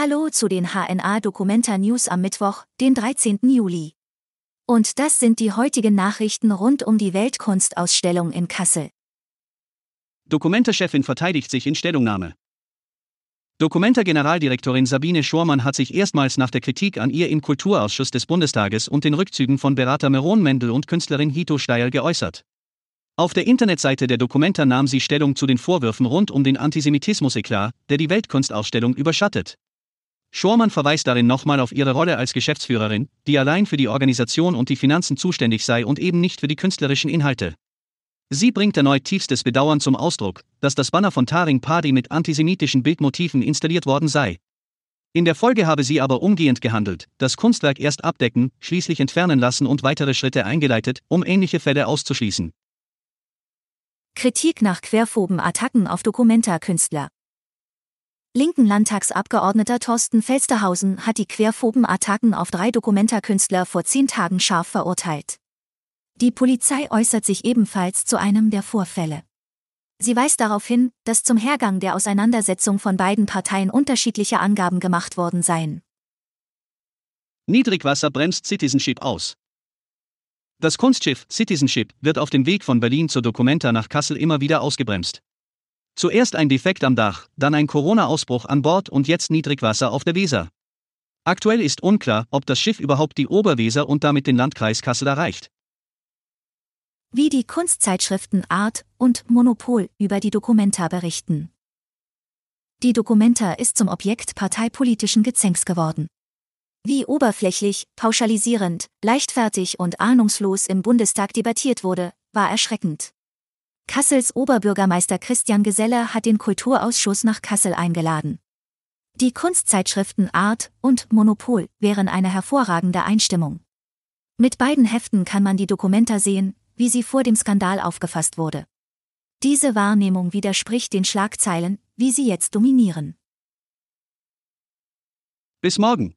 Hallo zu den HNA Documenta News am Mittwoch, den 13. Juli. Und das sind die heutigen Nachrichten rund um die Weltkunstausstellung in Kassel. Documenta-Chefin verteidigt sich in Stellungnahme. Documenta-Generaldirektorin Sabine Schormann hat sich erstmals nach der Kritik an ihr im Kulturausschuss des Bundestages und den Rückzügen von Berater Meron Mendel und Künstlerin Hito Steyer geäußert. Auf der Internetseite der Documenta nahm sie Stellung zu den Vorwürfen rund um den Antisemitismus-Eklat, der die Weltkunstausstellung überschattet. Schormann verweist darin nochmal auf ihre Rolle als Geschäftsführerin, die allein für die Organisation und die Finanzen zuständig sei und eben nicht für die künstlerischen Inhalte. Sie bringt erneut tiefstes Bedauern zum Ausdruck, dass das Banner von Taring Padi mit antisemitischen Bildmotiven installiert worden sei. In der Folge habe sie aber umgehend gehandelt, das Kunstwerk erst abdecken, schließlich entfernen lassen und weitere Schritte eingeleitet, um ähnliche Fälle auszuschließen. Kritik nach querphoben Attacken auf Dokumenta-Künstler. Linken Landtagsabgeordneter Thorsten Felsterhausen hat die querphoben Attacken auf drei Dokumenta-Künstler vor zehn Tagen scharf verurteilt. Die Polizei äußert sich ebenfalls zu einem der Vorfälle. Sie weist darauf hin, dass zum Hergang der Auseinandersetzung von beiden Parteien unterschiedliche Angaben gemacht worden seien. Niedrigwasser bremst Citizenship aus. Das Kunstschiff Citizenship wird auf dem Weg von Berlin zur Documenta nach Kassel immer wieder ausgebremst. Zuerst ein Defekt am Dach, dann ein Corona-Ausbruch an Bord und jetzt Niedrigwasser auf der Weser. Aktuell ist unklar, ob das Schiff überhaupt die Oberweser und damit den Landkreis Kassel erreicht. Wie die Kunstzeitschriften Art und Monopol über die Documenta berichten. Die Documenta ist zum Objekt parteipolitischen Gezänks geworden. Wie oberflächlich, pauschalisierend, leichtfertig und ahnungslos im Bundestag debattiert wurde, war erschreckend. Kassels Oberbürgermeister Christian Geselle hat den Kulturausschuss nach Kassel eingeladen. Die Kunstzeitschriften Art und Monopol wären eine hervorragende Einstimmung. Mit beiden Heften kann man die Dokumenta sehen, wie sie vor dem Skandal aufgefasst wurde. Diese Wahrnehmung widerspricht den Schlagzeilen, wie sie jetzt dominieren. Bis morgen.